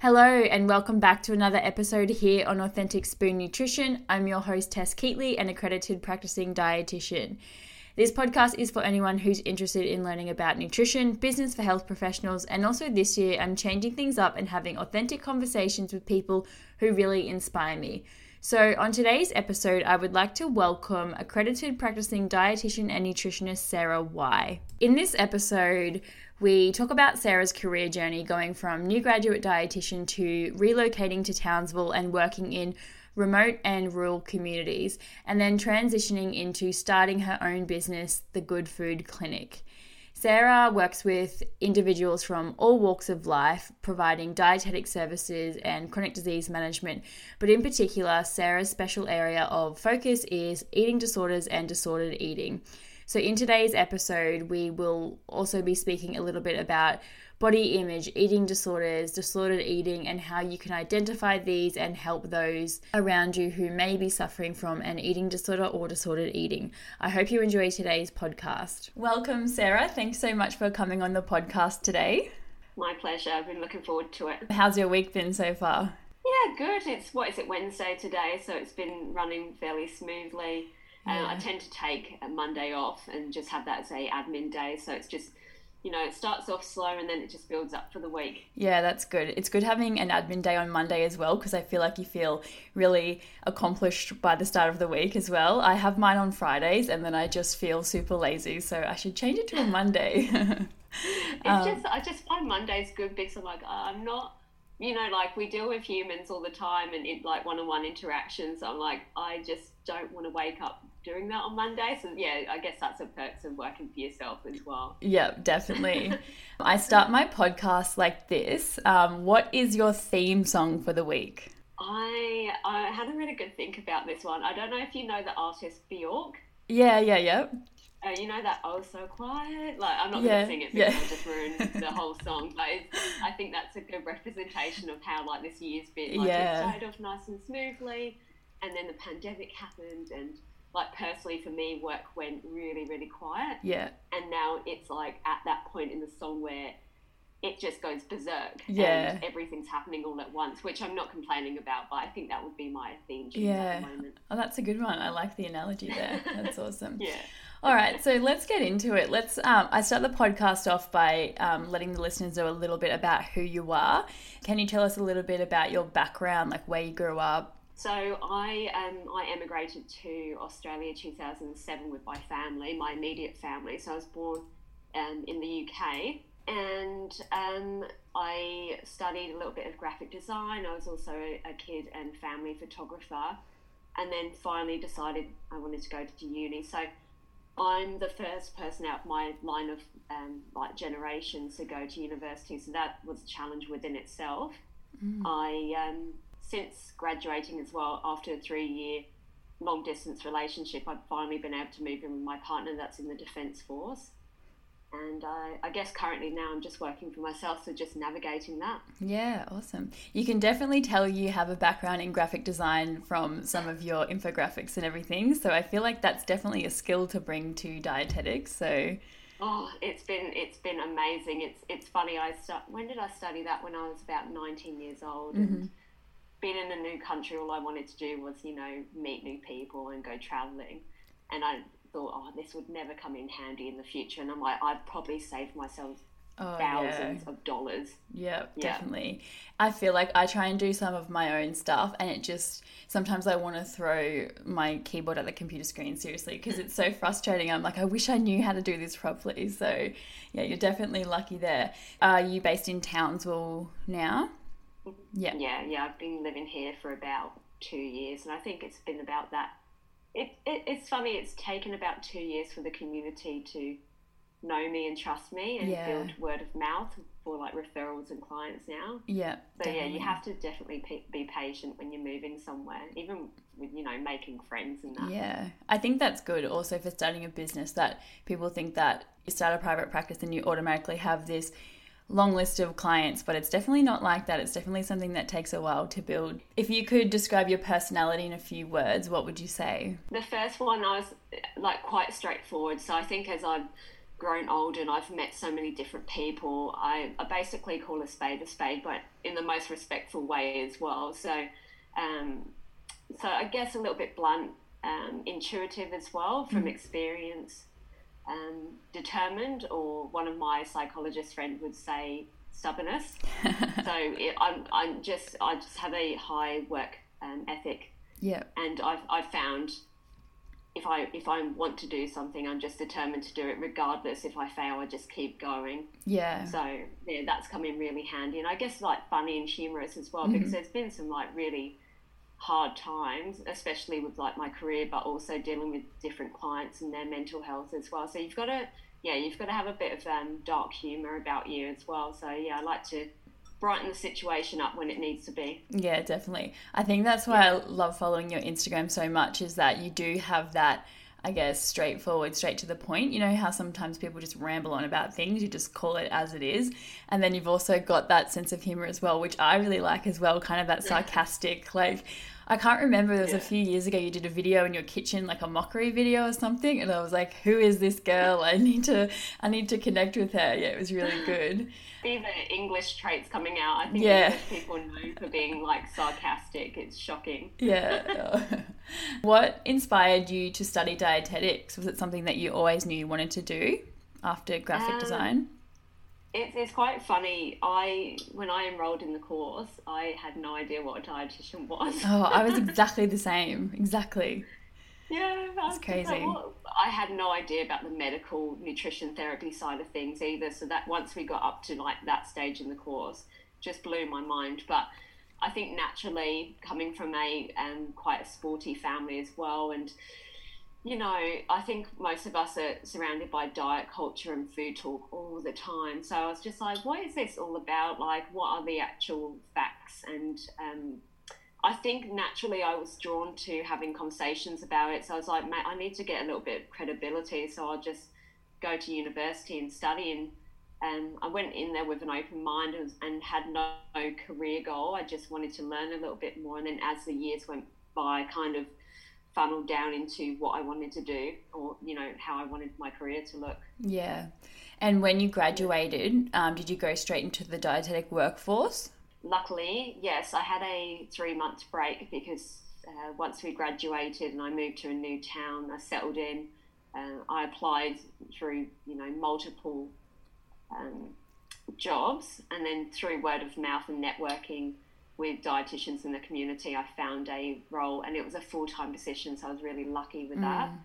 Hello, and welcome back to another episode here on Authentic Spoon Nutrition. I'm your host, Tess Keatley, an accredited practicing dietitian. This podcast is for anyone who's interested in learning about nutrition, business for health professionals, and also this year I'm changing things up and having authentic conversations with people who really inspire me. So, on today's episode, I would like to welcome accredited practicing dietitian and nutritionist Sarah Y. In this episode, we talk about Sarah's career journey going from new graduate dietitian to relocating to Townsville and working in remote and rural communities, and then transitioning into starting her own business, the Good Food Clinic. Sarah works with individuals from all walks of life, providing dietetic services and chronic disease management. But in particular, Sarah's special area of focus is eating disorders and disordered eating. So, in today's episode, we will also be speaking a little bit about body image, eating disorders, disordered eating, and how you can identify these and help those around you who may be suffering from an eating disorder or disordered eating. I hope you enjoy today's podcast. Welcome, Sarah. Thanks so much for coming on the podcast today. My pleasure. I've been looking forward to it. How's your week been so far? Yeah, good. It's what is it Wednesday today, so it's been running fairly smoothly. And I tend to take a Monday off and just have that as a admin day. So it's just, you know, it starts off slow and then it just builds up for the week. Yeah, that's good. It's good having an admin day on Monday as well because I feel like you feel really accomplished by the start of the week as well. I have mine on Fridays and then I just feel super lazy. So I should change it to a Monday. it's um, just, I just find Mondays good because I'm like, oh, I'm not you know, like we deal with humans all the time and in like one on one interactions. I'm like, I just don't want to wake up doing that on Monday. So yeah, I guess that's a perks of working for yourself as well. Yeah, definitely. I start my podcast like this. Um, what is your theme song for the week? I I had a really good think about this one. I don't know if you know the artist Bjork. Yeah, yeah, yeah. Uh, you know that oh so quiet? Like i'm not yeah, to sing it because yeah. i'll just ruin the whole song but i think that's a good representation of how like this year's been like yeah. it started off nice and smoothly and then the pandemic happened and like personally for me work went really really quiet. Yeah. And now it's like at that point in the song where it just goes berserk yeah. and everything's happening all at once which i'm not complaining about but i think that would be my theme yeah. oh that's a good one. I like the analogy there. That's awesome. Yeah all right, so let's get into it. Let's. Um, I start the podcast off by um, letting the listeners know a little bit about who you are. Can you tell us a little bit about your background, like where you grew up, so I um, I emigrated to Australia 2007 with my family, my immediate family. So I was born um, in the UK, and um, I studied a little bit of graphic design. I was also a, a, kid and family photographer, and then finally decided I wanted to go to uni. So I'm the first person out of my line of um, like generation to go to university. So that was a challenge within itself. Mm. I um, since graduating as well, after a three year long distance relationship, I've finally been able to move in with my partner that's in the Defence Force. And I, I guess currently now I'm just working for myself, so just navigating that. Yeah, awesome. You can definitely tell you have a background in graphic design from some of your infographics and everything. So I feel like that's definitely a skill to bring to dietetics. So Oh, it's been it's been amazing. It's it's funny. I start. When did I study that? When I was about nineteen years old, mm-hmm. and being in a new country, all I wanted to do was, you know, meet new people and go traveling. And I thought, oh, this would never come in handy in the future. And I'm like, I'd probably save myself oh, thousands yeah. of dollars. Yeah, definitely. I feel like I try and do some of my own stuff, and it just sometimes I want to throw my keyboard at the computer screen seriously because it's so frustrating. I'm like, I wish I knew how to do this properly. So, yeah, you're definitely lucky there. Are you based in Townsville now? Mm, yeah. Yeah, yeah. I've been living here for about two years, and I think it's been about that. It, it, it's funny, it's taken about two years for the community to know me and trust me and yeah. build word of mouth for like referrals and clients now. Yeah. So definitely. yeah, you have to definitely be patient when you're moving somewhere, even with you know making friends and that. Yeah, I think that's good. Also for starting a business, that people think that you start a private practice and you automatically have this long list of clients, but it's definitely not like that. It's definitely something that takes a while to build. If you could describe your personality in a few words, what would you say? The first one, I was like quite straightforward. So I think as I've grown older and I've met so many different people, I, I basically call a spade a spade, but in the most respectful way as well. So, um, so I guess a little bit blunt, um, intuitive as well from mm. experience, um, determined, or one of my psychologist friends would say stubbornness. so it, I'm, I'm just I just have a high work um, ethic. Yeah. And I've, I've found if I if I want to do something, I'm just determined to do it regardless. If I fail, I just keep going. Yeah. So yeah, that's come in really handy, and I guess like funny and humorous as well, mm-hmm. because there's been some like really hard times, especially with like my career, but also dealing with different clients and their mental health as well. So you've got to yeah, you've got to have a bit of um, dark humor about you as well. So yeah, I like to brighten the situation up when it needs to be. Yeah, definitely. I think that's why yeah. I love following your Instagram so much is that you do have that I guess straightforward, straight to the point. You know how sometimes people just ramble on about things, you just call it as it is. And then you've also got that sense of humor as well, which I really like as well, kind of that sarcastic like I can't remember. There was yeah. a few years ago you did a video in your kitchen, like a mockery video or something, and I was like, "Who is this girl? I need to, I need to connect with her." Yeah, it was really good. See the English traits coming out. I think yeah. English people know for being like sarcastic. It's shocking. Yeah. what inspired you to study dietetics? Was it something that you always knew you wanted to do after graphic um, design? It's, it's quite funny. I when I enrolled in the course, I had no idea what a dietitian was. oh, I was exactly the same. Exactly. Yeah, that's crazy. Like, well, I had no idea about the medical nutrition therapy side of things either. So that once we got up to like that stage in the course, just blew my mind. But I think naturally, coming from a um, quite a sporty family as well, and you know, I think most of us are surrounded by diet culture and food talk all the time. So I was just like, what is this all about? Like, what are the actual facts? And um, I think naturally I was drawn to having conversations about it. So I was like, mate, I need to get a little bit of credibility. So I'll just go to university and study. And um, I went in there with an open mind and, and had no, no career goal. I just wanted to learn a little bit more. And then as the years went by, kind of funneled down into what I wanted to do or, you know, how I wanted my career to look. Yeah. And when you graduated, um, did you go straight into the dietetic workforce? Luckily, yes. I had a three month break because uh, once we graduated and I moved to a new town, I settled in. Uh, I applied through, you know, multiple um, jobs and then through word of mouth and networking with dietitians in the community, I found a role, and it was a full time position. So I was really lucky with that. Mm.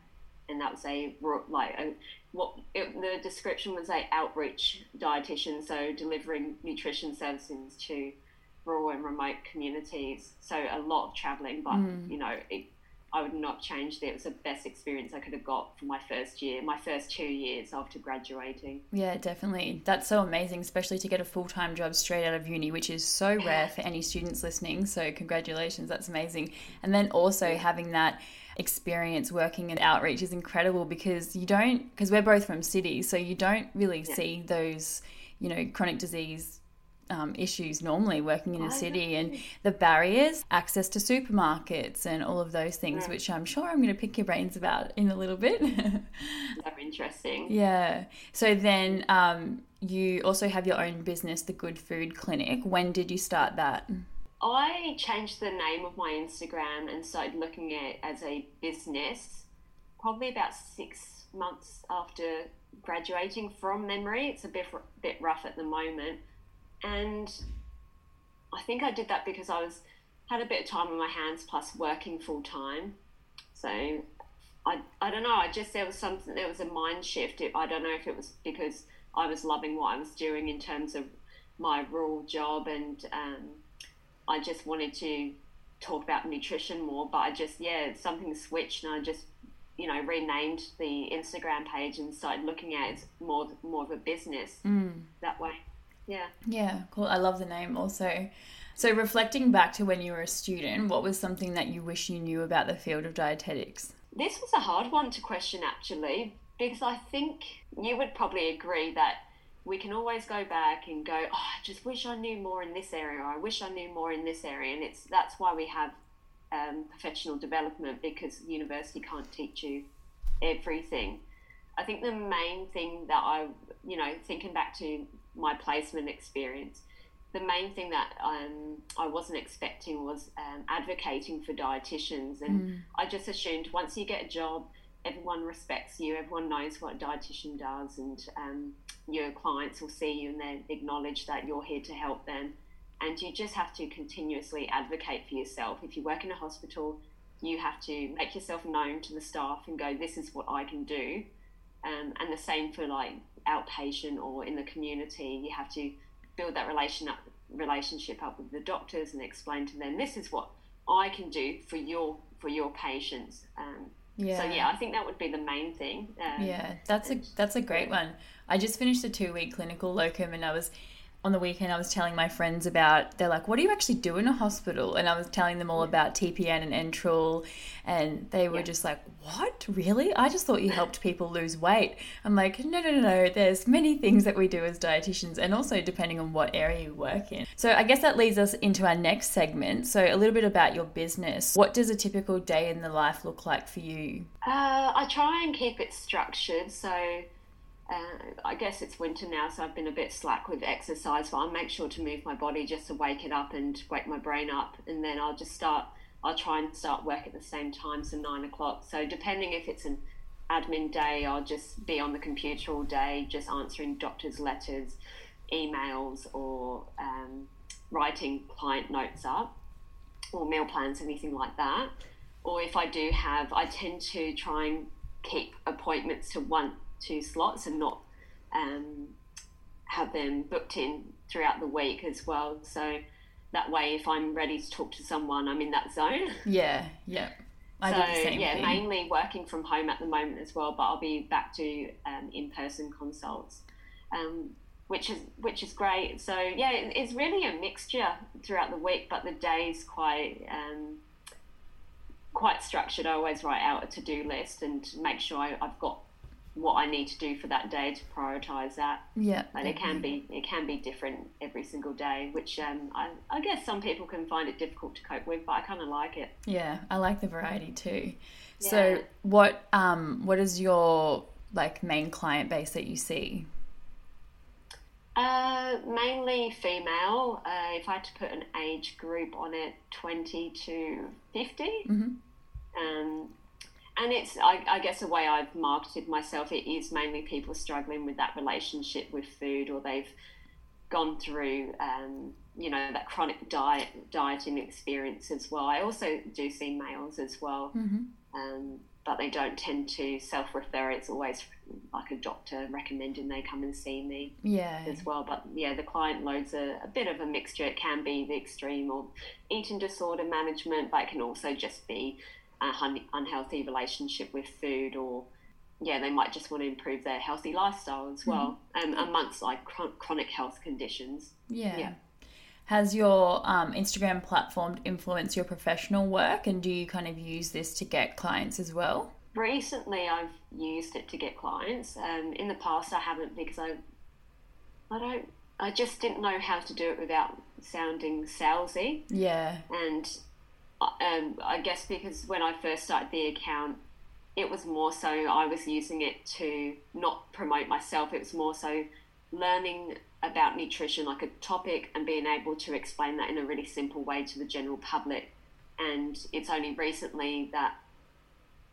And that was a like a, what it, the description was a outreach dietitian, so delivering nutrition services to rural and remote communities. So a lot of traveling, but mm. you know it I would not change it. It was the best experience I could have got for my first year, my first two years after graduating. Yeah, definitely. That's so amazing, especially to get a full time job straight out of uni, which is so rare for any students listening. So, congratulations, that's amazing. And then also having that experience working in outreach is incredible because you don't, because we're both from cities, so you don't really yeah. see those, you know, chronic disease um, issues normally working in a city and the barriers, access to supermarkets, and all of those things, which I'm sure I'm going to pick your brains about in a little bit. so interesting. Yeah. So then um, you also have your own business, the Good Food Clinic. When did you start that? I changed the name of my Instagram and started looking at it as a business probably about six months after graduating from memory. It's a bit, bit rough at the moment and I think I did that because I was had a bit of time on my hands plus working full time. So I I don't know. I just there was something there was a mind shift. I don't know if it was because I was loving what I was doing in terms of my rural job and um, I just wanted to talk about nutrition more. But I just yeah something switched and I just you know renamed the Instagram page and started looking at it more more of a business mm. that way. Yeah. Yeah, cool. I love the name also. So, reflecting back to when you were a student, what was something that you wish you knew about the field of dietetics? This was a hard one to question actually, because I think you would probably agree that we can always go back and go, oh, I just wish I knew more in this area, or I wish I knew more in this area. And it's that's why we have um, professional development because university can't teach you everything. I think the main thing that I, you know, thinking back to my placement experience, the main thing that um, I wasn't expecting was um, advocating for dietitians. And mm. I just assumed once you get a job, everyone respects you, everyone knows what a dietitian does, and um, your clients will see you and they acknowledge that you're here to help them. And you just have to continuously advocate for yourself. If you work in a hospital, you have to make yourself known to the staff and go, This is what I can do. Um, and the same for like outpatient or in the community, you have to build that relation up, relationship up with the doctors and explain to them, This is what I can do for your for your patients. Um, yeah. So yeah, I think that would be the main thing. Um, yeah, that's a that's a great one. I just finished a two week clinical locum, and I was on the weekend I was telling my friends about they're like, what do you actually do in a hospital? And I was telling them all about TPN and enteral and they were yeah. just like, What? Really? I just thought you helped people lose weight. I'm like, no, no, no, no. There's many things that we do as dietitians and also depending on what area you work in. So I guess that leads us into our next segment. So a little bit about your business. What does a typical day in the life look like for you? Uh, I try and keep it structured. So uh, I guess it's winter now, so I've been a bit slack with exercise, but I'll make sure to move my body just to wake it up and wake my brain up. And then I'll just start, I'll try and start work at the same time, so nine o'clock. So depending if it's an admin day, I'll just be on the computer all day, just answering doctors' letters, emails, or um, writing client notes up, or meal plans, anything like that. Or if I do have, I tend to try and keep appointments to one two slots and not um, have them booked in throughout the week as well. So that way, if I'm ready to talk to someone, I'm in that zone. Yeah, yeah. I so yeah, thing. mainly working from home at the moment as well, but I'll be back to um, in-person consults, um, which is which is great. So yeah, it's really a mixture throughout the week, but the days quite um, quite structured. I always write out a to-do list and make sure I, I've got what I need to do for that day to prioritize that. Yeah, and it can be it can be different every single day, which um, I, I guess some people can find it difficult to cope with, but I kind of like it. Yeah, I like the variety too. Yeah. So, what um what is your like main client base that you see? Uh, mainly female. Uh, if I had to put an age group on it, twenty to 50 mm-hmm. Um, and it's I, I, guess the way I've marketed myself. It is mainly people struggling with that relationship with food or they've gone through um, you know that chronic diet dieting experience as well. I also do see males as well. Mm-hmm. um, but they don't tend to self-refer. It's always like a doctor recommending they come and see me yeah. as well. But yeah the client loads a, a bit of a mixture. It can be the extreme or eating disorder management but it can also just be unhealthy relationship with food or yeah they might just want to improve their healthy lifestyle as well. Mm-hmm. um, amongst like chronic health conditions. Yeah, yeah. has your um, instagram platform influenced your professional work and do you kind of use this to get clients as well? Recently i've used it to get clients. Um, in the past i haven't because i i don't i just didn't know how to do it without sounding salesy. Yeah. And um, I guess because when I first started the account, it was more so I was using it to not promote myself. It was more so learning about nutrition, like a topic, and being able to explain that in a really simple way to the general public. And it's only recently that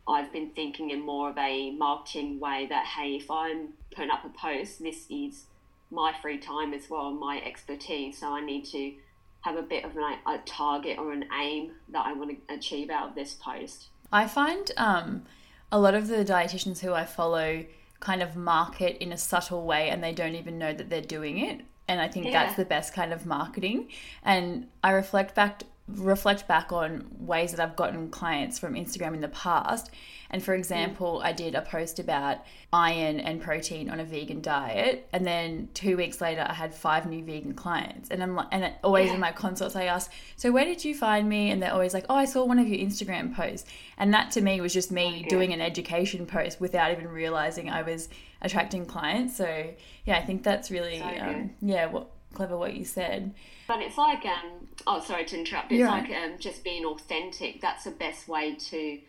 I've been thinking in more of a marketing way that, hey, if I'm putting up a post, this is my free time as well, my expertise. So I need to have a bit of a, a target or an aim that I want to achieve out of this post. I find um, a lot of the dietitians who I follow kind of market in a subtle way and they don't even know that they're doing it. And I think yeah. that's the best kind of marketing. And I reflect back reflect back on ways that I've gotten clients from Instagram in the past. And for example, mm. I did a post about iron and protein on a vegan diet, and then two weeks later, I had five new vegan clients. And I'm like, and always yeah. in my consults, I ask, "So where did you find me?" And they're always like, "Oh, I saw one of your Instagram posts." And that to me was just me doing an education post without even realizing I was attracting clients. So yeah, I think that's really so um, yeah, what clever what you said. But it's like, um, oh, sorry to interrupt. It's You're like right. um, just being authentic. That's the best way to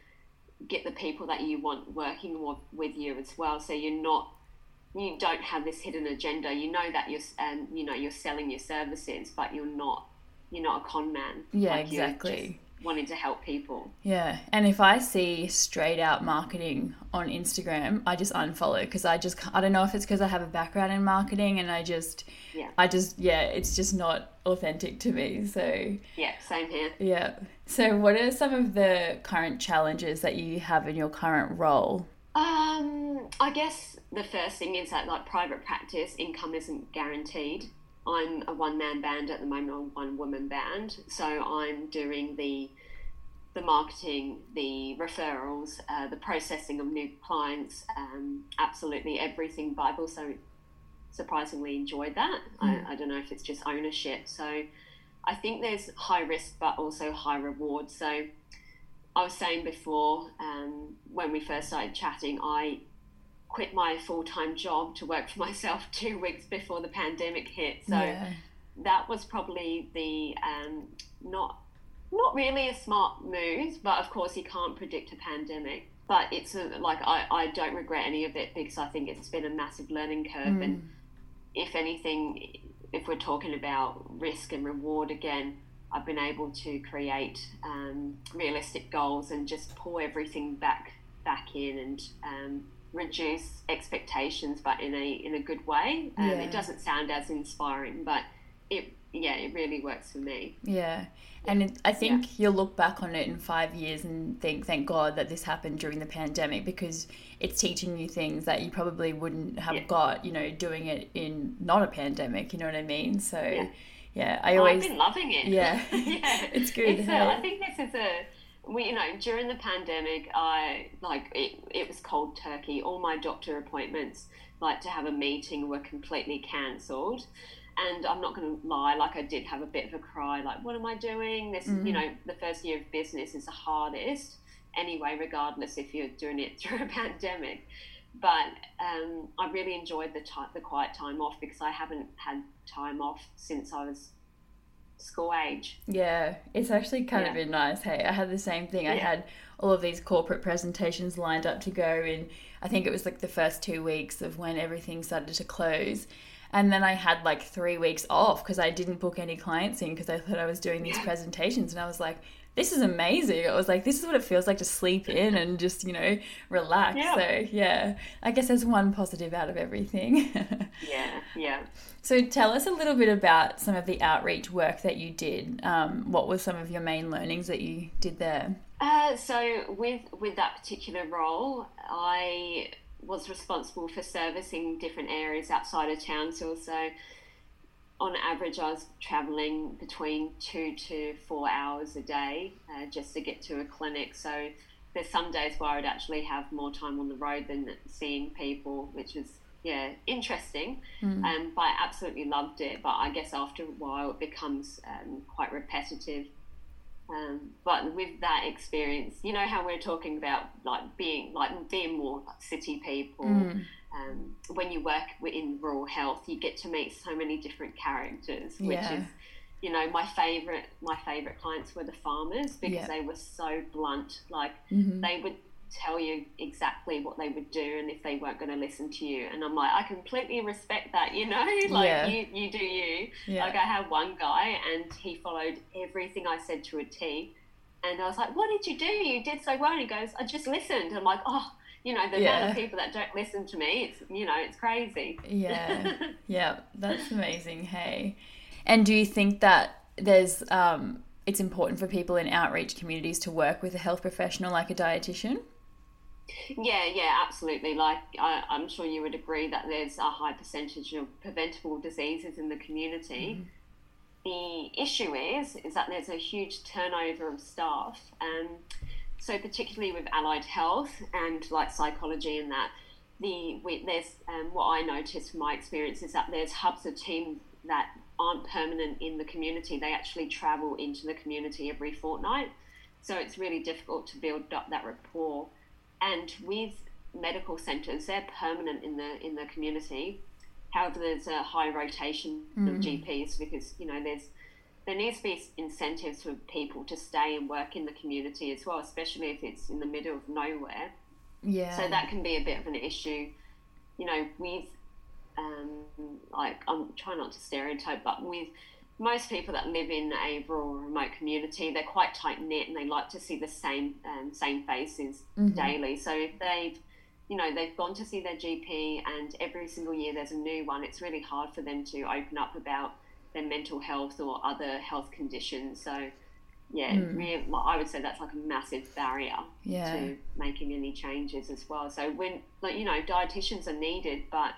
get the people that you want working with you as well. So you're not you don't have this hidden agenda. You know that you're um, you know you're selling your services, but you're not you're not a con man. Yeah, like exactly. Wanting to help people. Yeah, and if I see straight out marketing on Instagram, I just unfollow because I just I don't know if it's because I have a background in marketing and I just yeah I just yeah it's just not authentic to me. So yeah, same here. Yeah. So what are some of the current challenges that you have in your current role? Um, I guess the first thing is that like private practice income isn't guaranteed. I'm a one man band at the moment, or one woman band, so I'm doing the the marketing, the referrals, uh, the processing of new clients, um, absolutely everything. But I've also surprisingly enjoyed that. Mm. I, hmm. I don't know if it's just ownership. So I think there's high risk, but also high reward. So I was saying before, um, when we first started chatting, I quit my full time job to work for myself two weeks before the pandemic hit. So yeah. that was probably the um, not not really a smart move, but of course you can't predict a pandemic. But it's a, like I, I don't regret any of it because I think it's been a massive learning curve. Mm. And if anything, if we're talking about risk and reward again, I've been able to create um, realistic goals and just pull everything back back in and um, reduce expectations, but in a in a good way. Um, yeah. It doesn't sound as inspiring, but it yeah, it really works for me. Yeah. And it, I think yeah. you'll look back on it in five years and think, thank God that this happened during the pandemic because it's teaching you things that you probably wouldn't have yeah. got, you know, doing it in not a pandemic. You know what I mean? So, yeah, yeah I always. Oh, I've been loving it. Yeah. yeah. it's good. It's a, I think this is a. We, you know, during the pandemic, I like it. It was cold turkey. All my doctor appointments, like to have a meeting, were completely cancelled and I'm not going to lie, like I did have a bit of a cry, like, what am I doing? This, mm-hmm. you know, the first year of business is the hardest anyway, regardless if you're doing it through a pandemic. But um, I really enjoyed the time, the quiet time off because I haven't had time off since I was school age. Yeah, it's actually kind yeah. of been nice. Hey, I had the same thing. Yeah. I had all of these corporate presentations lined up to go in. I think it was like the first two weeks of when everything started to close and then I had like three weeks off because I didn't book any clients in because I thought I was doing these presentations. And I was like, this is amazing. I was like, this is what it feels like to sleep in and just, you know, relax. Yeah. So, yeah, I guess there's one positive out of everything. yeah, yeah. So, tell us a little bit about some of the outreach work that you did. Um, what were some of your main learnings that you did there? Uh, so, with with that particular role, I was responsible for servicing different areas outside of town. So also, on average, I was traveling between two to four hours a day uh, just to get to a clinic. So there's some days where I'd actually have more time on the road than seeing people, which was yeah interesting. Mm. Um, but I absolutely loved it. But I guess after a while, it becomes um, quite repetitive. Um, but with that experience, you know how we're talking about like being like being more like city people. Mm. Um, when you work in rural health, you get to meet so many different characters, which yeah. is, you know, my favorite. My favorite clients were the farmers because yeah. they were so blunt. Like mm-hmm. they would tell you exactly what they would do and if they weren't going to listen to you. And I'm like, I completely respect that, you know, like yeah. you, you do you. Yeah. Like I had one guy and he followed everything I said to a T. And I was like, what did you do? You did so well. And he goes, I just listened. I'm like, oh, you know, the yeah. amount of people that don't listen to me, it's, you know, it's crazy. Yeah. yeah. That's amazing. Hey. And do you think that there's, um, it's important for people in outreach communities to work with a health professional like a dietitian? Yeah, yeah, absolutely. Like I, am sure you would agree that there's a high percentage of preventable diseases in the community. Mm. The issue is is that there's a huge turnover of staff, um, so particularly with allied health and like psychology and that. The we, there's um, what I noticed from my experience is that there's hubs of teams that aren't permanent in the community. They actually travel into the community every fortnight, so it's really difficult to build up that rapport and with medical centres, they're permanent in the in the community. However, there's a high rotation mm-hmm. of GPs because you know there's there needs to be incentives for people to stay and work in the community as well, especially if it's in the middle of nowhere. Yeah. So that can be a bit of an issue, you know, with um, like I'm trying not to stereotype, but with most people that live in a rural remote community, they're quite tight knit and they like to see the same um, same faces Mm-hmm. daily. So if they've you know they've gone to see their GP and every single year there's a new one, it's really hard for them to open up about their mental health or other health conditions. So yeah, Mm. really, I would say that's like a massive barrier Yeah. to making any changes as well. So when like you know dietitians are needed, but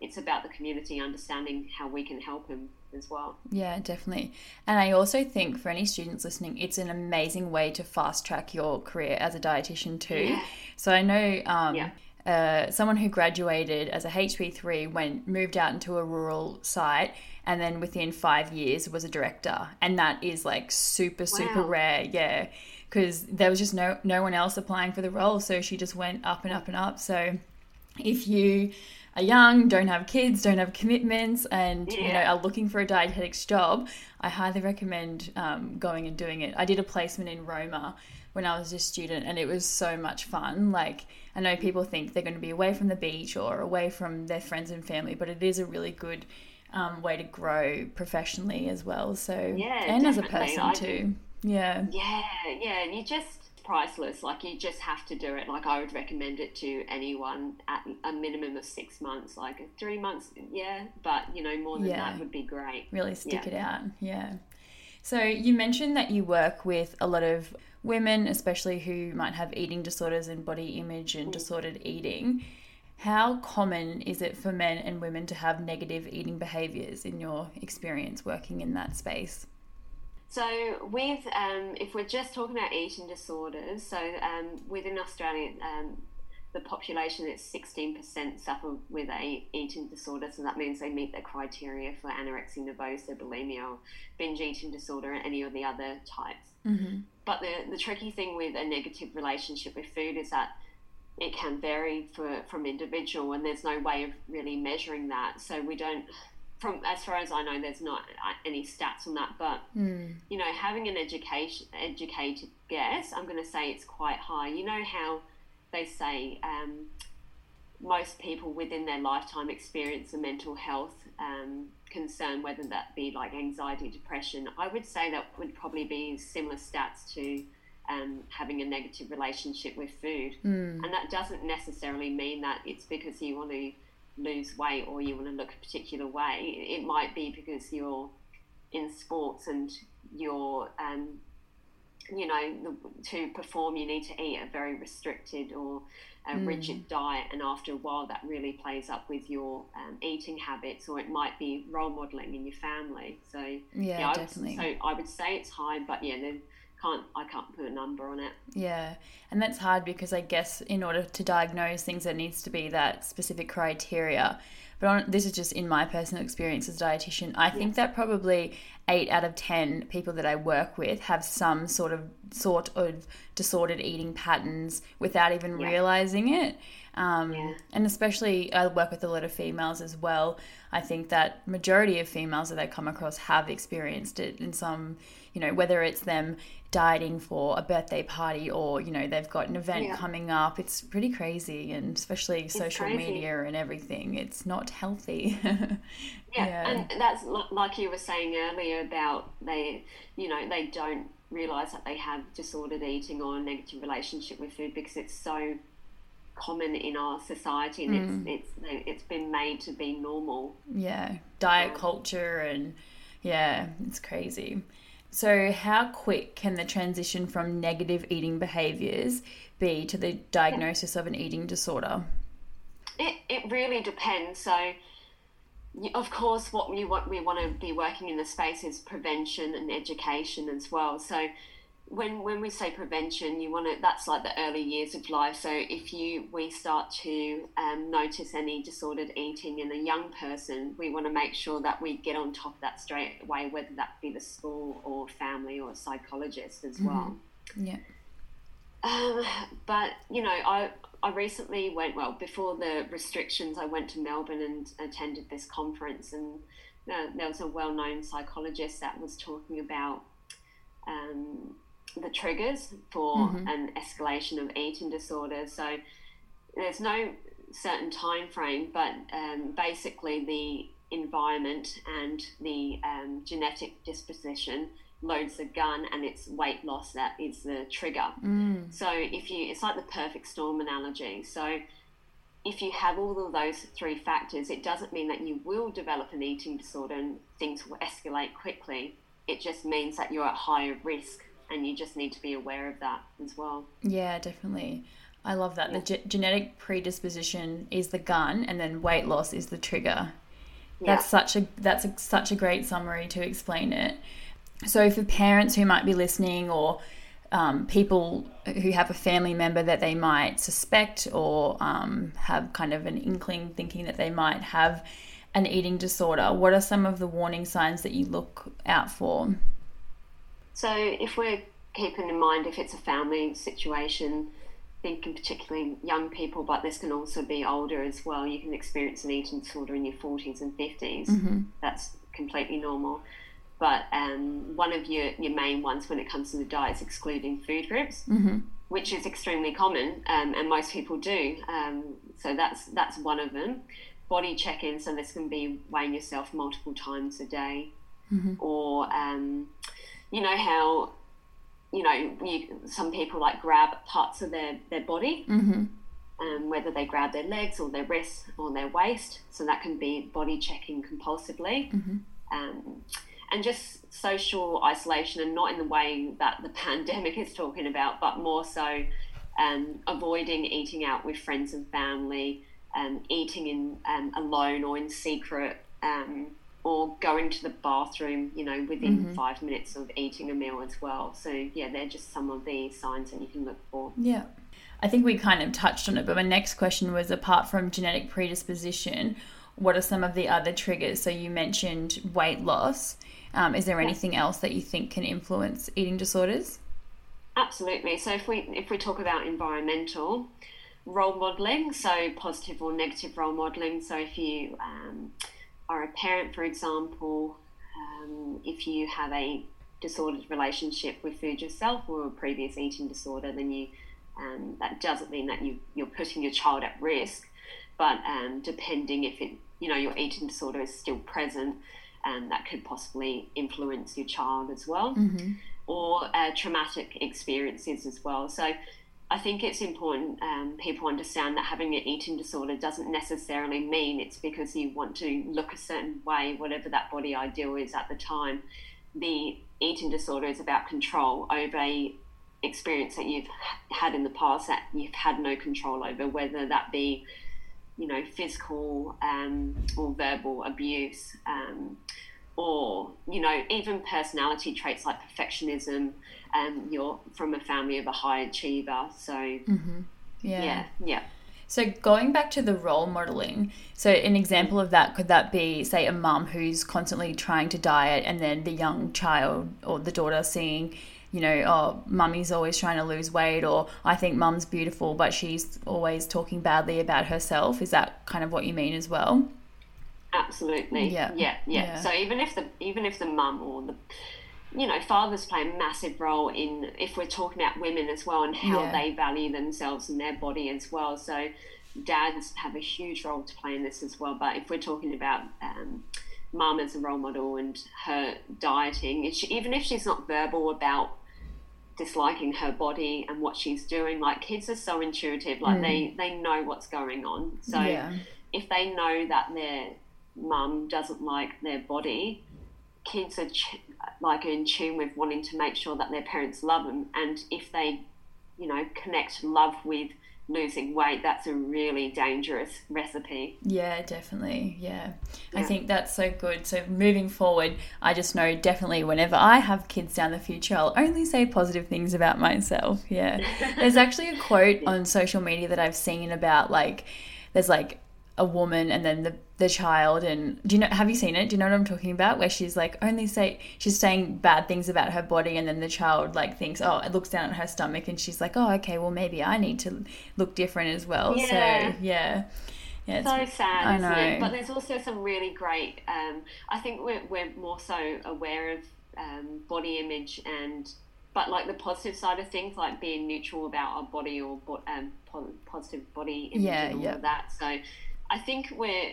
it's about the community understanding how we can help them as well. Yeah, definitely. And I also think for any students listening, it's an amazing way to fast track your career as a dietitian too. Yeah. So I know um, Yeah. Uh, someone who graduated as a HP3 went moved out into a rural site and then within five years was a director. And that is like super, super Wow. rare. Yeah. Because there was just no, no one else applying for the role. So she just went up and up and up. So if you are young, don't have kids, don't have commitments, and you know are looking for a dietetics job, I highly recommend um, going and doing it. I did a placement in Roma when I was a student, and it was so much fun. Like I know people think they're going to be away from the beach or away from their friends and family, but it is a really good um, way to grow professionally as well. So Yeah, and as a person I too. Yeah. Yeah, yeah, and you just priceless. Like you just have to do it. Like I would recommend it to anyone at a minimum of six months. Like three months, yeah, but you know more than Yeah. that would be great. really stick Yeah. it out. Yeah. So you mentioned that you work with a lot of women, especially who might have eating disorders and body image and disordered eating. How common is it for men and women to have negative eating behaviors in your experience working in that space? So, with um, if we're just talking about eating disorders, so um, within Australia, um, the population it's sixteen percent suffer with a eating disorder. So that means they meet the criteria for anorexia nervosa, bulimia, or binge eating disorder, and any of the other types. Mm-hmm. But the the tricky thing with a negative relationship with food is that it can vary for, from individual, and there's no way of really measuring that. So we don't. From as far as I know, there's not uh, any stats on that, but Mm. you know, having an education educated guess, I'm going to say it's quite high. You know how they say um, most people within their lifetime experience a mental health um, concern, whether that be like anxiety, depression. I would say that would probably be similar stats to um, having a negative relationship with food, Mm. and that doesn't necessarily mean that it's because you want to lose weight or you want to look a particular way. It might be because you're in sports and you're, um, you know, the, to perform, you need to eat a very restricted or a Mm. rigid diet, and after a while, that really plays up with your um, eating habits, or it might be role modeling in your family. So, Yeah, I would, definitely. so I would say it's high, but yeah, then can't I can't put a number on it. Yeah, and that's hard because I guess in order to diagnose things, there needs to be that specific criteria. But on, this is just in my personal experience as a dietitian. I think that probably eight out of ten people that I work with have some sort of sort of disordered eating patterns without even Yeah. realizing it. Um, Yeah. And especially, I work with a lot of females as well. I think that majority of females that I come across have experienced it in some, you know, whether it's them dieting for a birthday party or you know they've got an event Yeah. coming up. It's pretty crazy, and especially social crazy. media and everything. It's not healthy. Yeah, Yeah. and that's like you were saying earlier about they, you know, they don't realize that they have disordered eating or a negative relationship with food because it's so common in our society and Mm. it's it's it's been made to be normal. yeah, diet culture and yeah, it's crazy. So, how quick can the transition from negative eating behaviors be to the diagnosis of an eating disorder? It it really depends. So. Of course, what we want we want to be working in the space is prevention and education as well. So, when when we say prevention, you want to that's like the early years of life. So if you we start to um, notice any disordered eating in a young person, we want to make sure that we get on top of that straight away, whether that be the school or family or a psychologist as well. Yeah. Um, but you know, I I recently went well before the restrictions. I went to Melbourne and attended this conference, and uh, there was a well-known psychologist that was talking about um, the triggers for Mhm. an escalation of eating disorders. So there's no certain time frame, but um, basically the environment and the um, genetic disposition loads the gun, and it's weight loss that is the trigger. Mm. So if you, it's like the perfect storm analogy. So if you have all of those three factors, it doesn't mean that you will develop an eating disorder and things will escalate quickly. It just means that you're at higher risk, and you just need to be aware of that as well. Yeah, definitely. I love that. The ge- genetic predisposition is the gun, and then weight loss is the trigger. Yeah. That's such a that's a, such a great summary to explain it. So, for parents who might be listening, or um, people who have a family member that they might suspect or um, have kind of an inkling, thinking that they might have an eating disorder, what are some of the warning signs that you look out for? So if we're keeping in mind if it's a family situation, thinking particularly young people, but this can also be older as well. You can experience an eating disorder in your 40s and 50s. That's completely normal. But um, one of your, your main ones when it comes to the diet is excluding food groups, which is extremely common, um, and most people do. Um, so that's that's one of them. Body check-in, so this can be weighing yourself multiple times a day, or um, you know how you know you, some people like grab parts of their their body Mm-hmm. um, whether they grab their legs or their wrists or their waist. So that can be body checking compulsively. Um, and just social isolation and not in the way that the pandemic is talking about but more so um, avoiding eating out with friends and family um, eating in um, alone or in secret um, or going to the bathroom, you know, within five minutes of eating a meal as well. So yeah, they're just some of the signs that you can look for. Yeah. I think we kind of touched on it, but my next question was apart from genetic predisposition, what are some of the other triggers? So you mentioned weight loss. Um, is there anything else that you think can influence eating disorders? Absolutely. So if we if we talk about environmental role modeling, so positive or negative role modeling. So if you um, are a parent, for example, um, if you have a disordered relationship with food yourself or a previous eating disorder, then you um, that doesn't mean that you you're putting your child at risk, but um, depending if it you know your eating disorder is still present, um, that could possibly influence your child as well or uh, traumatic experiences as well. So I think it's important um, people understand that having an eating disorder doesn't necessarily mean it's because you want to look a certain way, whatever that body ideal is at the time. The eating disorder is about control over a experience that you've had in the past that you've had no control over, whether that be you know physical um, or verbal abuse. Um, or you know even personality traits like perfectionism um, you're from a family of a high achiever so yeah yeah So going back to the role modeling, so an example of that could that be say a mum who's constantly trying to diet and then the young child or the daughter seeing, you know, oh, mummy's always trying to lose weight or I think mum's beautiful but she's always talking badly about herself. Is that kind of what you mean as well? Absolutely Yeah. yeah yeah, Yeah. so even if the even if the mum or the you know fathers play a massive role in if we're talking about women as well and how Yeah. they value themselves and their body as well so dads have a huge role to play in this as well but if we're talking about um, mum as a role model and her dieting she, even if she's not verbal about disliking her body and what she's doing like kids are so intuitive like they they know what's going on so Yeah. if they know that their mum doesn't like their body kids are ch- like in tune with wanting to make sure that their parents love them and if they you know connect love with losing weight that's a really dangerous recipe Yeah, definitely. Yeah. I think that's so good. So moving forward, I just know definitely whenever I have kids down the future, I'll only say positive things about myself. Yeah. There's actually a quote on social media that I've seen about like there's like a woman and then the the child and do you know have you seen it? Do you know what I'm talking about? Where she's like only say she's saying bad things about her body and then the child like thinks, Oh, it looks down at her stomach and she's like, Oh, okay, well maybe I need to look different as well. Yeah. So yeah. Yeah, so sad, I isn't it? know. But there's also some really great. Um, I think we're we're more so aware of um, body image and, but like the positive side of things, like being neutral about our body or um, positive body image Yeah, and all yeah. of that. So, I think we're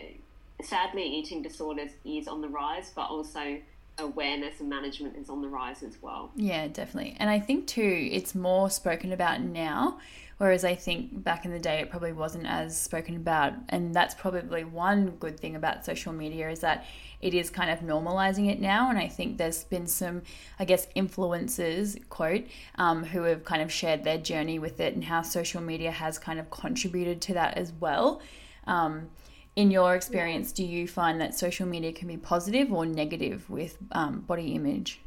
sadly eating disorders is on the rise, but also awareness and management is on the rise as well. Yeah, definitely. And I think too, it's more spoken about now, whereas I think back in the day it probably wasn't as spoken about. And that's probably one good thing about social media is that it is kind of normalizing it now. And I think there's been some, I guess, influencers, quote, um, who have kind of shared their journey with it and how social media has kind of contributed to that as well. Um, in your experience, do you find that social media can be positive or negative with um, body image?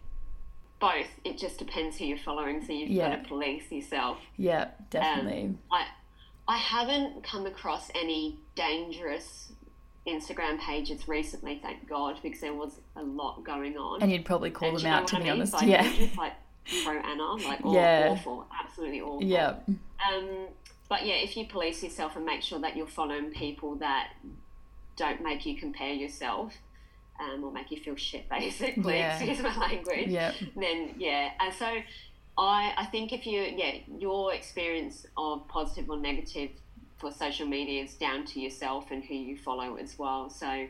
Both. It just depends who you're following. So you've Yeah. got to police yourself. Yeah, definitely. Um, I I haven't come across any dangerous Instagram pages recently, thank God, because there was a lot going on. and you'd probably call And them do you know out, to I be mean? honest. Like, Yeah. just like pro ana, like aw- Yeah. awful, absolutely awful. Yeah. Um, but yeah, if you police yourself and make sure that you're following people that don't make you compare yourself. Um, or make you feel shit, basically. Yeah. Excuse my language Yeah. then yeah and so i i think if you yeah your experience of positive or negative for social media is down to yourself and who you follow as well so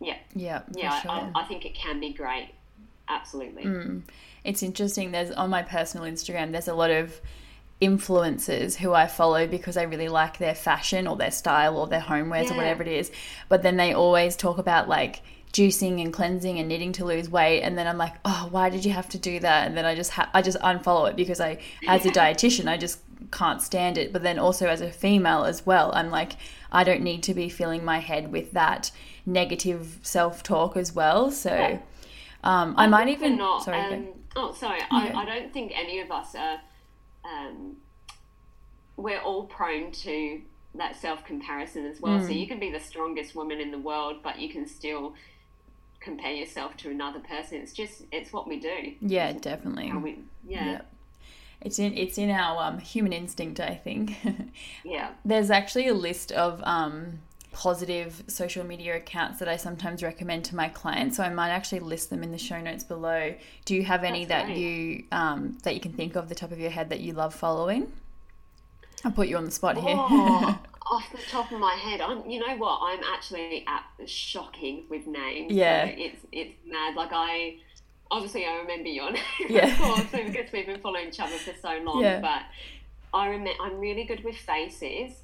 yeah Yeah. Yeah sure. I, I think it can be great absolutely Mm. It's interesting. There's on my personal Instagram, there's a lot of influencers who I follow because I really like their fashion or their style or their homewares or whatever it is. But then they always talk about like juicing and cleansing and needing to lose weight and then I'm like, "Oh, why did you have to do that?" And then I just ha- I just unfollow it because I as a dietitian, I just can't stand it. But then also as a female as well, I'm like I don't need to be filling my head with that negative self-talk as well. So Yeah. um, I might even not, sorry. um, oh sorry Yeah. I, I don't think any of us are um, we're all prone to that self comparison as well. So Mm. you can be the strongest woman in the world, but you can still compare yourself to another person. It's just it's what we do. Yeah, definitely. We, yeah, Yeah. It's in it's in our um, human instinct, I think. yeah, There's actually a list of um, positive social media accounts that I sometimes recommend to my clients, so I might actually list them in the show notes below. Do you have any That's that great. you um, that you can think of the top of your head that you love following? I'll put you on the spot here. Oh, off the top of my head, I'm. You know what? I'm actually at, shocking with names. Yeah. So it's it's mad. Like I, obviously, I remember your name, Yeah. of course, because we've been following each other for so long. Yeah. But I remember I'm really good with faces.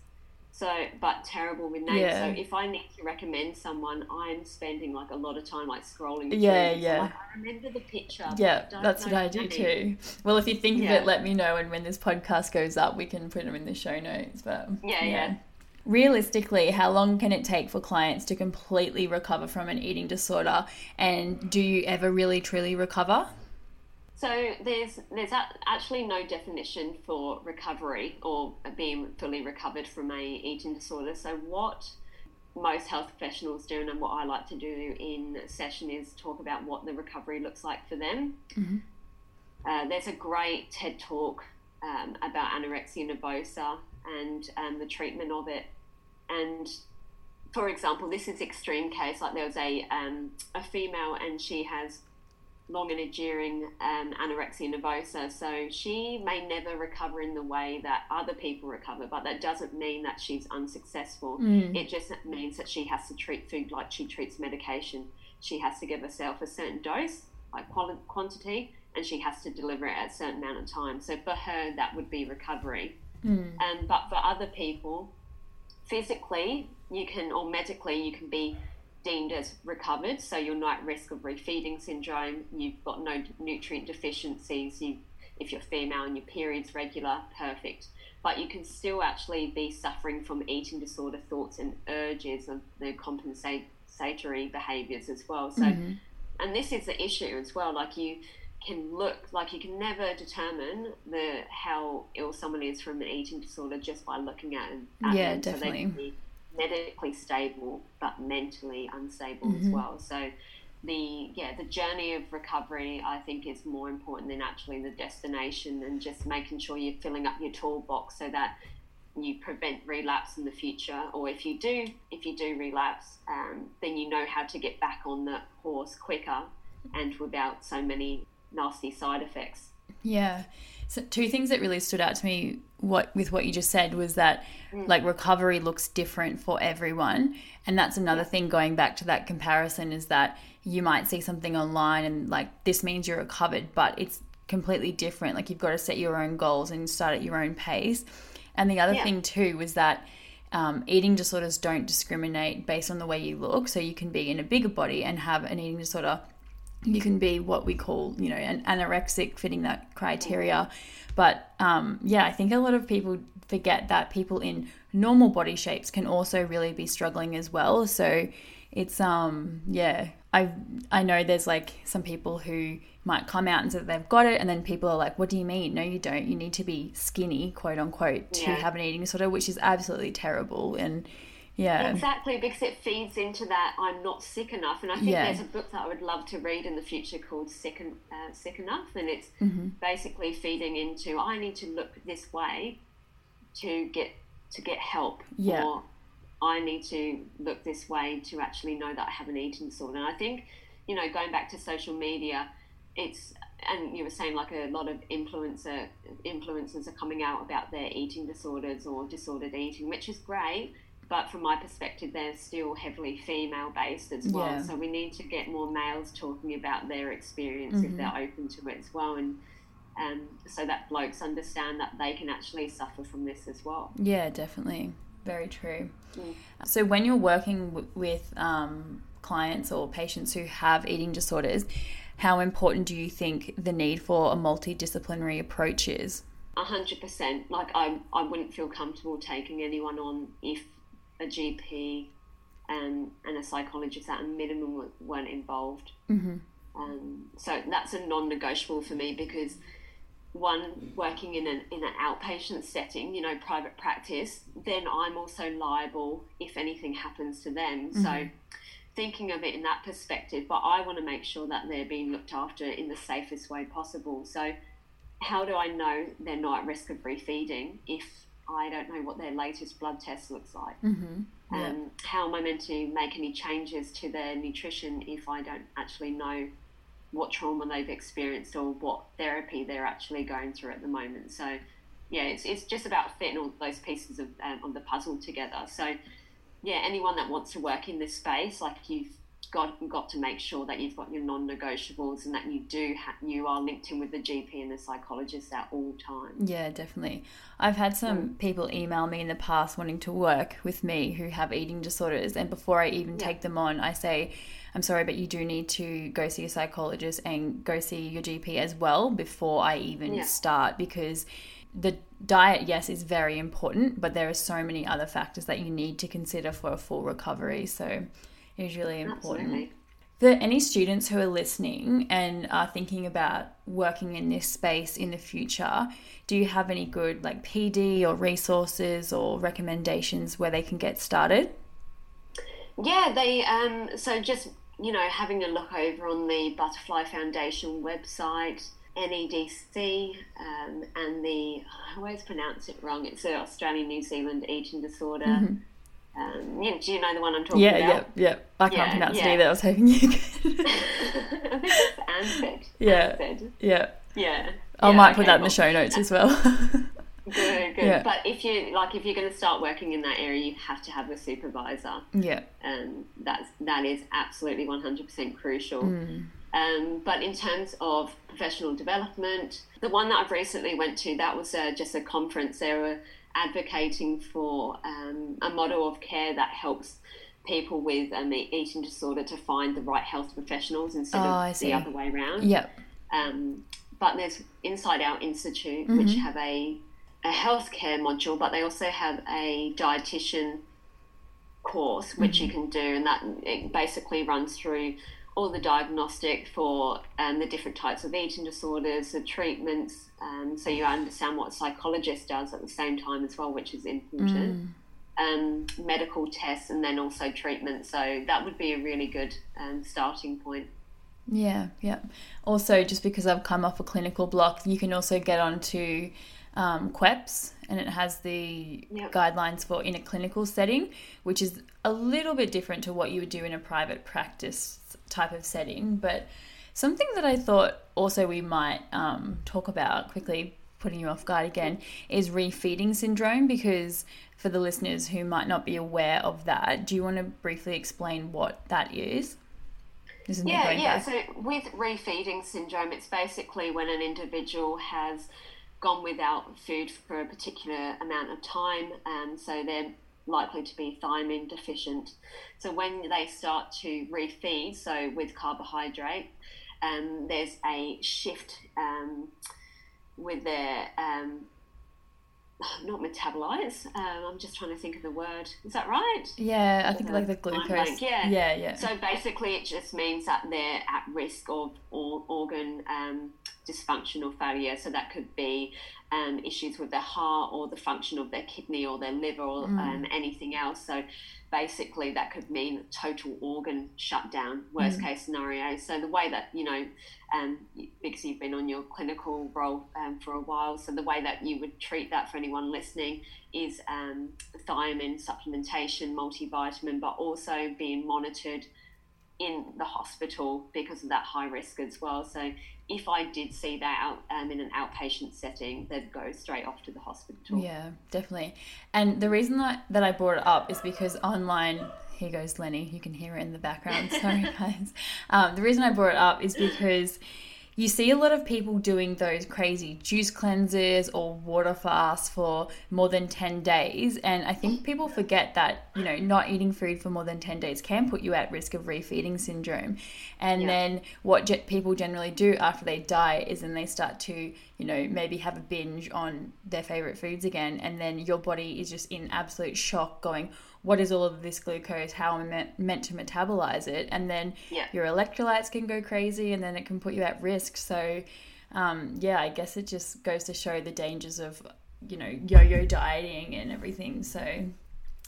So, but terrible with names. Yeah. So, if I need to recommend someone, I'm spending like a lot of time like scrolling. Through. Yeah, yeah. like, I remember the picture. yeah, that's what I do name. too. Well, if you think of it, let me know, and when this podcast goes up, we can put them in the show notes. But Yeah, yeah. Realistically, how long can it take for clients to completely recover from an eating disorder? And do you ever really truly recover? So there's there's actually no definition for recovery or being fully recovered from a eating disorder. So what most health professionals do and what I like to do in session is talk about what the recovery looks like for them. Uh, there's a great TED talk um, about anorexia nervosa and um, the treatment of it. And for example, this is extreme case. Like there was a um, a female and she has long and enduring um, anorexia nervosa. So she may never recover in the way that other people recover, but that doesn't mean that she's unsuccessful. Mm. It just means that she has to treat food like she treats medication. She has to give herself a certain dose, like quali- quantity, and she has to deliver it at a certain amount of time. So for her, that would be recovery. Mm. Um, but for other people, physically, you can, or medically, you can be deemed as recovered. So you're not at risk of refeeding syndrome. You've got no nutrient deficiencies. You, if you're female and your period's regular, perfect. But you can still actually be suffering from eating disorder thoughts and urges of the compensatory behaviors as well. So, Mhm. and this is the issue as well. Like you can look like you can never determine the how ill someone is from an eating disorder just by looking at, at Yeah, them. So definitely. be medically stable but mentally unstable as Mhm. well. So the yeah the journey of recovery I think is more important than actually the destination and just making sure you're filling up your toolbox so that you prevent relapse in the future, or if you do, if you do relapse, um, then you know how to get back on the horse quicker and without so many nasty side effects. Yeah. So two things that really stood out to me what with what you just said was that mm. like recovery looks different for everyone. And that's another thing going back to that comparison is that you might see something online and like this means you're recovered but it's completely different. Like you've got to set your own goals and start at your own pace. And the other yeah. thing too was that um, eating disorders don't discriminate based on the way you look. So you can be in a bigger body and have an eating disorder you can be what we call, you know, an anorexic fitting that criteria. But um, yeah, I think a lot of people forget that people in normal body shapes can also really be struggling as well. So it's um yeah, I I know there's like some people who might come out and say they've got it, and then people are like, "What do you mean? No, you don't. You need to be skinny, quote unquote, to yeah. have an eating disorder," which is absolutely terrible. And yeah. Exactly, because it feeds into that I'm not sick enough. And I think yeah. there's a book that I would love to read in the future called Sick, uh, sick Enough. And it's mm-hmm. basically feeding into I need to look this way to get to get help. Yeah. Or I need to look this way to actually know that I have an eating disorder. And I think, you know, going back to social media, it's and you were saying like a lot of influencer influencers are coming out about their eating disorders or disordered eating, which is great but from my perspective, they're still heavily female based as well. Yeah. So we need to get more males talking about their experience mm-hmm. if they're open to it as well, and um, so that blokes understand that they can actually suffer from this as well. Yeah, definitely, very true. Mm. So when you're working w- with um, clients or patients who have eating disorders, how important do you think the need for a multidisciplinary approach is? A hundred percent. Like I, I wouldn't feel comfortable taking anyone on if a GP and, and a psychologist at a minimum weren't involved. Mm-hmm. Um, so that's a non-negotiable for me because one working in an in an outpatient setting, you know, private practice, then I'm also liable if anything happens to them. Mm-hmm. So thinking of it in that perspective, but I want to make sure that they're being looked after in the safest way possible. So how do I know they're not at risk of refeeding if I don't know what their latest blood test looks like. Mm-hmm. Yeah. Um, how am I meant to make any changes to their nutrition if I don't actually know what trauma they've experienced or what therapy they're actually going through at the moment? So, yeah, it's, it's just about fitting all those pieces of, um, of the puzzle together. So, yeah, anyone that wants to work in this space, like you've got got to make sure that you've got your non-negotiables and that you do ha- you are linked in with the GP and the psychologist at all times. Yeah, definitely. I've had some mm. people email me in the past wanting to work with me who have eating disorders, and before I even yeah. take them on, I say. I'm sorry, but you do need to go see a psychologist and go see your GP as well before I even yeah. start because the diet, yes, is very important, but there are so many other factors that you need to consider for a full recovery. So, is really important. Absolutely. For any students who are listening and are thinking about working in this space in the future, do you have any good like PD or resources or recommendations where they can get started? Yeah, they um, so just you know having a look over on the Butterfly Foundation website, NEDC, um, and the I always pronounce it wrong. It's the Australian New Zealand Eating Disorder. Mm-hmm um, yeah, do you know the one I'm talking yeah, about? Yeah, yeah, yeah. I can't yeah, pronounce yeah. it either. I was hoping you could. I think it's ANZD. Yeah. Yeah. Yeah. I yeah, might put that in the show notes as well. good, good. Yeah. But if you like, if you're going to start working in that area, you have to have a supervisor. Yeah. And that's that is absolutely 100% crucial. Mm. Um, but in terms of professional development, the one that I've recently went to, that was uh, just a conference. There were advocating for um, a model of care that helps people with um, eating disorder to find the right health professionals instead oh, of the other way around. Yep. Um, but there's Inside Out Institute, mm-hmm. which have a a healthcare module, but they also have a dietitian course which mm-hmm. you can do, and that it basically runs through all the diagnostic for um, the different types of eating disorders, the treatments, um, so you understand what a psychologist does at the same time as well, which is important. Mm. Um, medical tests and then also treatment. So that would be a really good um, starting point. Yeah, yeah. Also, just because I've come off a clinical block, you can also get onto um, QHEPS and it has the Yep. guidelines for in a clinical setting, which is a little bit different to what you would do in a private practice type of setting. But something that I thought also we might um, talk about quickly, putting you off guard again, is refeeding syndrome because for the listeners who might not be aware of that, do you want to briefly explain what that is? Is me Yeah, yeah. back. So with refeeding syndrome, it's basically when an individual has gone without food for a particular amount of time, um, so they're likely to be thiamine deficient. So when they start to refeed, so with carbohydrate, um, there's a shift um, with their um, not metabolites. Um, I'm just trying to think of the word. Is that right? Yeah, I think like the glucose. yeah. yeah, yeah. So basically, it just means that they're at risk of or, organ um, dysfunction or failure. So that could be um, issues with their heart or the function of their kidney or their liver or um, anything else. So basically, that could mean total organ shutdown, worst case scenario. So the way that, you know, um, because you've been on your clinical role um, for a while, so the way that you would treat that for anyone listening is um, thiamine supplementation, multivitamin, but also being monitored in the hospital because of that high risk as well. So if I did see that out um, in an outpatient setting, they'd go straight off to the hospital. Yeah, definitely. And the reason that, that I brought it up is because online, here goes Lenny, you can hear it in the background. Sorry, guys. Um, the reason I brought it up is because you see a lot of people doing those crazy juice cleanses or water fasts for more than 10 days. And I think people forget that, you know, not eating food for more than 10 days can put you at risk of refeeding syndrome. And Yeah. then what people generally do after they diet is then they start to, you know, maybe have a binge on their favorite foods again. And then your body is just in absolute shock going, what is all of this glucose? How am I meant, meant to metabolize it? And then Yeah. your electrolytes can go crazy and then it can put you at risk. So, um, yeah, I guess it just goes to show the dangers of, you know, yo yo dieting and everything. So,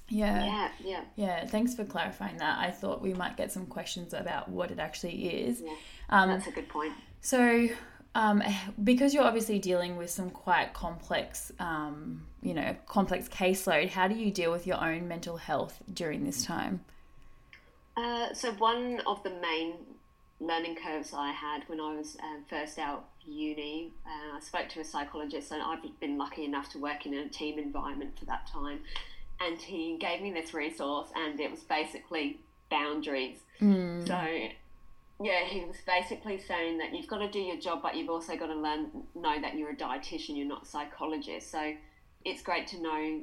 yeah. Yeah, yeah. Yeah, thanks for clarifying that. I thought we might get some questions about what it actually is. Yeah. Um, That's a good point. so, um, because you're obviously dealing with some quite complex, um, you know, complex caseload, how do you deal with your own mental health during this time? Uh, so one of the main learning curves I had when I was um, first out uni, uh, I spoke to a psychologist, and I've been lucky enough to work in a team environment for that time. And he gave me this resource, and it was basically boundaries. So, yeah, he was basically saying that you've got to do your job, but you've also got to learn know that you're a dietitian, you're not a psychologist. So, it's great to know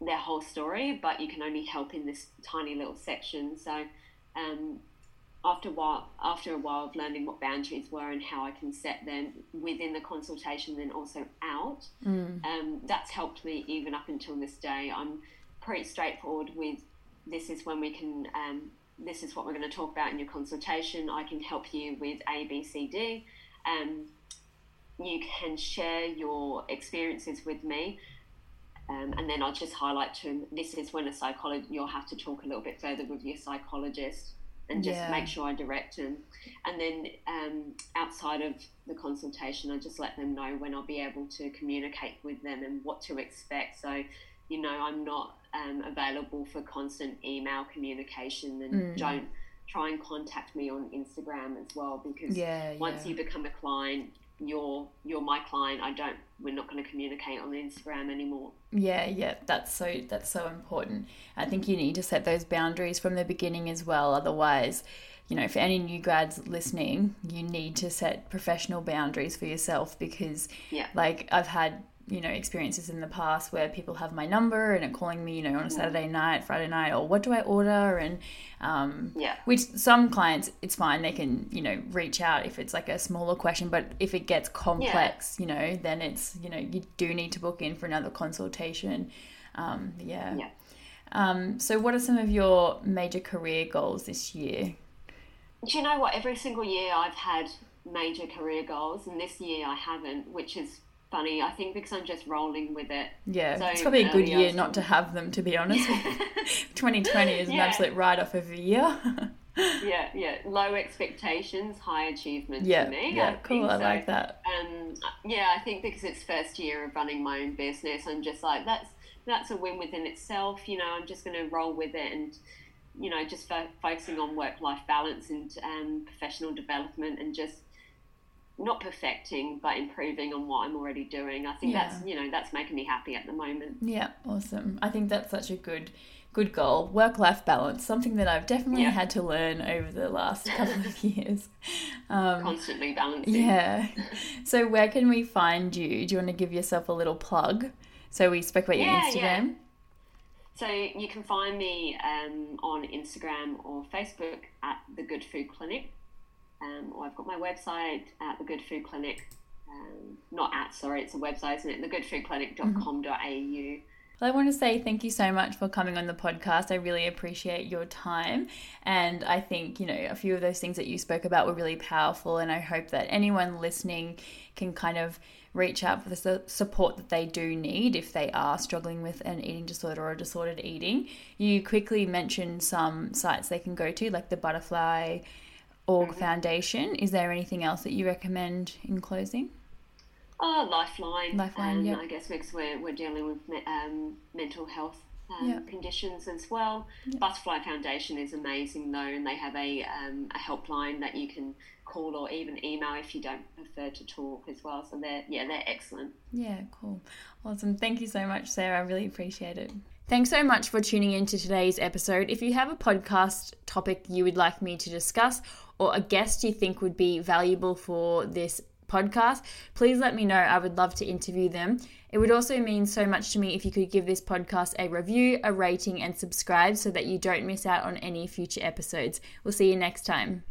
their whole story, but you can only help in this tiny little section. So, um, after a while, after a while of learning what boundaries were and how I can set them within the consultation, then also out, um, that's helped me even up until this day. I'm pretty straightforward with this is when we can. Um, this is what we're going to talk about in your consultation. I can help you with A, B, C, D. Um, you can share your experiences with me. Um, and then I'll just highlight to them this is when a psychologist, you'll have to talk a little bit further with your psychologist and just Yeah. make sure I direct them. And then um, outside of the consultation, I just let them know when I'll be able to communicate with them and what to expect. So, you know, I'm not um, available for constant email communication and Mm. don't try and contact me on Instagram as well because Yeah, once yeah. you become a client, you're you're my client. I don't. We're not going to communicate on Instagram anymore. Yeah, yeah, that's so that's so important. I think you need to set those boundaries from the beginning as well. Otherwise, you know, for any new grads listening, you need to set professional boundaries for yourself because Yeah. like I've had, you know, experiences in the past where people have my number and are calling me, you know, on a Saturday night, Friday night, or what do I order? And um, Yeah. which some clients it's fine they can you know reach out if it's like a smaller question but if it gets complex you know then it's you know you do need to book in for another consultation um, yeah, Yeah. Um, so what are some of your major career goals this year Do you know what? Every single year I've had major career goals, and this year I haven't, which is funny. I think because I'm just rolling with it. yeah So it's probably a good year not to have them to be honest 2020 is an absolute write-off of a year yeah, yeah. Low expectations, high achievement yeah, for me. Yeah, I cool. I so. like that. Um, yeah, I think because it's first year of running my own business, I'm just like that's that's a win within itself. You know, I'm just going to roll with it and you know just fo- focusing on work life balance and um, professional development and just not perfecting but improving on what I'm already doing. I think Yeah. that's you know that's making me happy at the moment. Yeah, awesome. I think that's such a good good goal. Work life balance, something that I've definitely Yeah. had to learn over the last couple of years. Um, Constantly balancing. yeah. So where can we find you? Do you want to give yourself a little plug? So we spoke about Yeah, your yeah. Instagram. So you can find me um, on Instagram or Facebook at the Good Food Clinic, um, or I've got my website at the Good Food Clinic. Um, not at, sorry, it's a website, isn't it? Thegoodfoodclinic.com.au. Well, I want to say thank you so much for coming on the podcast. I really appreciate your time. And I think, you know, a few of those things that you spoke about were really powerful. And I hope that anyone listening can kind of reach out for the support that they do need if they are struggling with an eating disorder or disordered eating. You quickly mentioned some sites they can go to, like the Butterfly Org Foundation. Is there anything else that you recommend in closing? Oh, Lifeline. Lifeline, um, yep. I guess because we're, we're dealing with me- um, mental health um, Yep. conditions as well. Butterfly Foundation is amazing though, and they have a, um, a helpline that you can call or even email if you don't prefer to talk as well. So they're yeah they're excellent. Yeah, cool. Awesome. Thank you so much, Sarah. I really appreciate it. Thanks so much for tuning in to today's episode. If you have a podcast topic you would like me to discuss or a guest you think would be valuable for this podcast, please let me know. I would love to interview them. It would also mean so much to me if you could give this podcast a review, a rating, and subscribe so that you don't miss out on any future episodes. We'll see you next time.